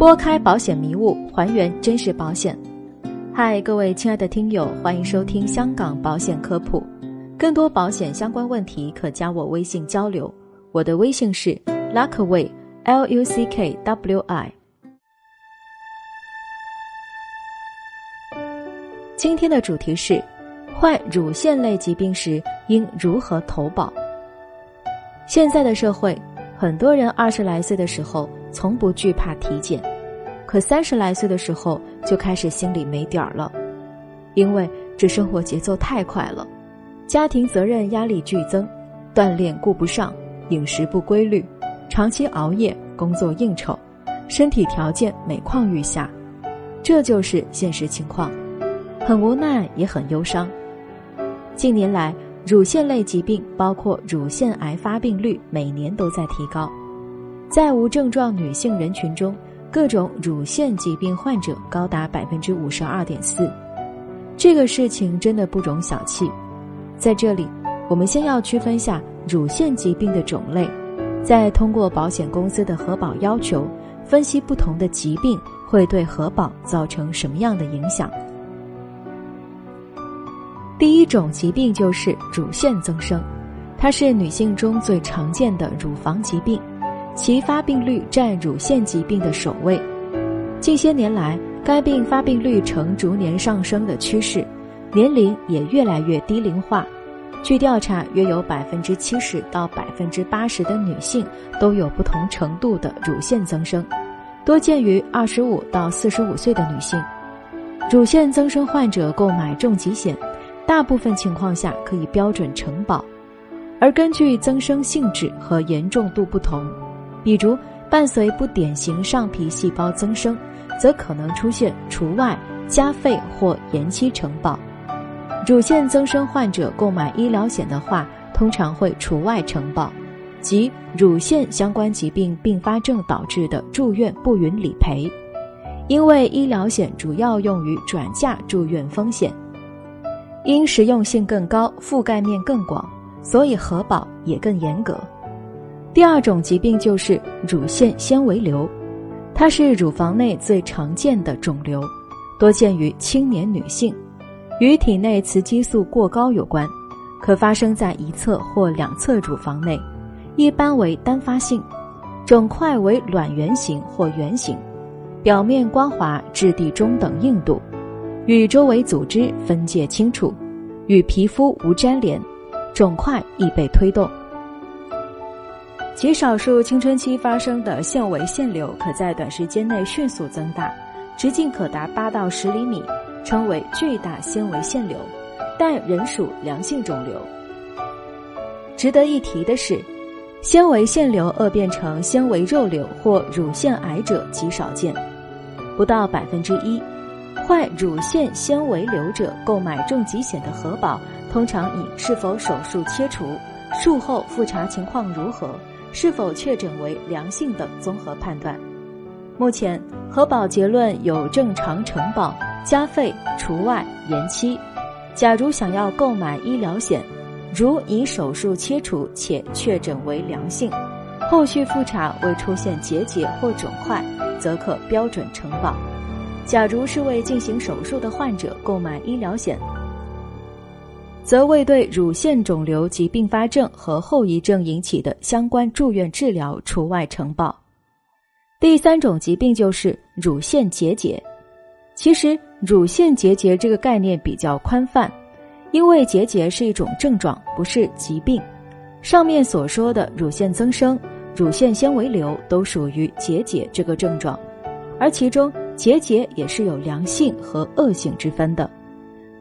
拨开保险迷雾，还原真实保险。嗨，各位亲爱的听友，欢迎收听香港保险科普。更多保险相关问题，可加我微信交流。我的微信是 Luckway，L U C K W I。今天的主题是患乳腺类疾病时应如何投保。现在的社会，很多人二十来岁的时候从不惧怕体检，可三十来岁的时候就开始心里没底儿了，因为这生活节奏太快了，家庭责任压力剧增，锻炼顾不上，饮食不规律，长期熬夜，工作应酬，身体条件每况愈下，这就是现实情况。很无奈，也很忧伤。近年来，乳腺类疾病，包括乳腺癌发病率，每年都在提高。在无症状女性人群中，各种乳腺疾病患者高达百分之五十二点四。这个事情真的不容小觑。在这里，我们先要区分下乳腺疾病的种类，再通过保险公司的核保要求，分析不同的疾病会对核保造成什么样的影响。第一种疾病就是乳腺增生，它是女性中最常见的乳房疾病，其发病率占乳腺疾病的首位。近些年来，该病发病率呈逐年上升的趋势，年龄也越来越低龄化。据调查，约有百分之七十到百分之八十的女性都有不同程度的乳腺增生，多见于二十五到四十五岁的女性。乳腺增生患者购买重疾险。大部分情况下可以标准承保，而根据增生性质和严重度不同，比如伴随不典型上皮细胞增生，则可能出现除外、加费或延期承保。乳腺增生患者购买医疗险的话，通常会除外承保，即乳腺相关疾病并发症导致的住院不予理赔，因为医疗险主要用于转嫁住院风险。因实用性更高、覆盖面更广，所以核保也更严格。第二种疾病就是乳腺纤维瘤，它是乳房内最常见的肿瘤，多见于青年女性，与体内雌激素过高有关，可发生在一侧或两侧乳房内，一般为单发性，肿块为卵圆形或圆形，表面光滑，质地中等硬度。与周围组织分界清楚，与皮肤无粘连，肿块易被推动。极少数青春期发生的纤维腺瘤，可在短时间内迅速增大，直径可达八到十厘米，称为巨大纤维腺瘤，但仍属良性肿瘤。值得一提的是，纤维腺瘤恶变成纤维肉瘤或乳腺癌者极少见，不到百分之一。患乳腺纤维瘤者购买重疾险的核保，通常以是否手术切除、术后复查情况如何、是否确诊为良性等综合判断。目前核保结论有正常承保、加费、除外、延期。假如想要购买医疗险，如已手术切除且确诊为良性，后续复查未出现结节或肿块，则可标准承保。假如是为进行手术的患者购买医疗险，则未对乳腺肿瘤及并发症和后遗症引起的相关住院治疗除外承保。第三种疾病就是乳腺结节。其实，乳腺结节这个概念比较宽泛，因为结节是一种症状，不是疾病。上面所说的乳腺增生、乳腺纤维瘤都属于结节这个症状，而其中。结节也是有良性和恶性之分的，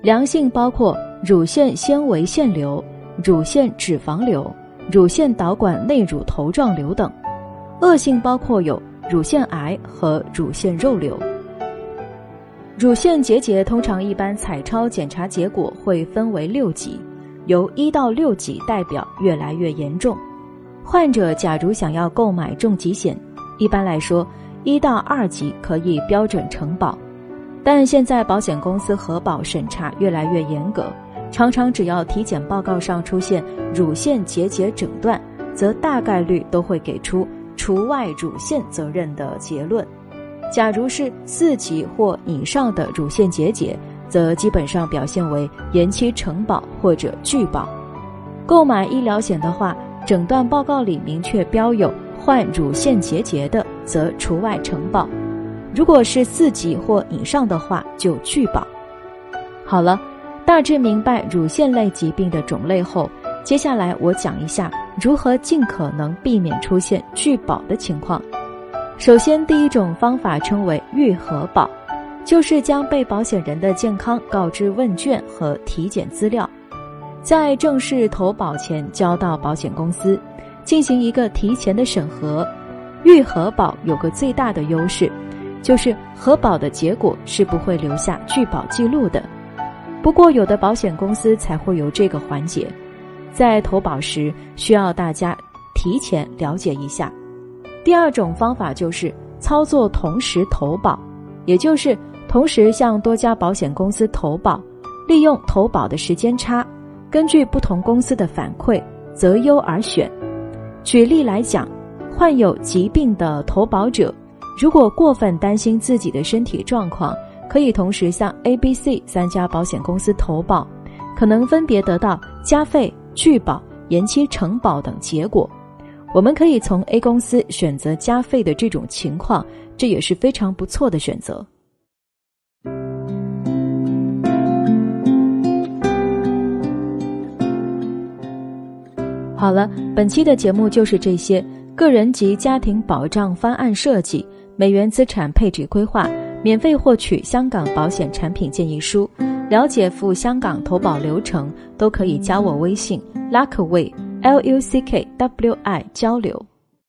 良性包括乳腺纤维腺瘤、乳腺脂肪瘤、乳腺导管内乳头状瘤等；恶性包括有乳腺癌和乳腺肉瘤。乳腺结节通常一般彩超检查结果会分为六级，由一到六级代表越来越严重。患者假如想要购买重疾险，一般来说。一到二级可以标准承保，但现在保险公司核保审查越来越严格，常常只要体检报告上出现乳腺结节诊断，则大概率都会给出除外乳腺责任的结论。假如是四级或以上的乳腺结节，则基本上表现为延期承保或者拒保。购买医疗险的话，诊断报告里明确标有患乳腺结节的，则除外承保；如果是四级或以上的话，就拒保。好了，大致明白乳腺类疾病的种类后，接下来我讲一下如何尽可能避免出现拒保的情况。首先，第一种方法称为预核保，就是将被保险人的健康告知问卷和体检资料，在正式投保前交到保险公司，进行一个提前的审核。预核保有个最大的优势，就是核保的结果是不会留下拒保记录的。不过，有的保险公司才会有这个环节，在投保时需要大家提前了解一下。第二种方法就是操作同时投保，也就是同时向多家保险公司投保，利用投保的时间差，根据不同公司的反馈择优而选。举例来讲，患有疾病的投保者，如果过分担心自己的身体状况。可以同时向 A、B、C 三家保险公司投保，可能分别得到加费、拒保、延期承保等结果。我们可以从 A 公司选择加费的这种情况，这也是非常不错的选择。好了，本期的节目就是这些。个人及家庭保障方案设计、美元资产配置规划。免费获取香港保险产品建议书，了解赴香港投保流程，都可以加我微信 Luckway L U C K W I 交流。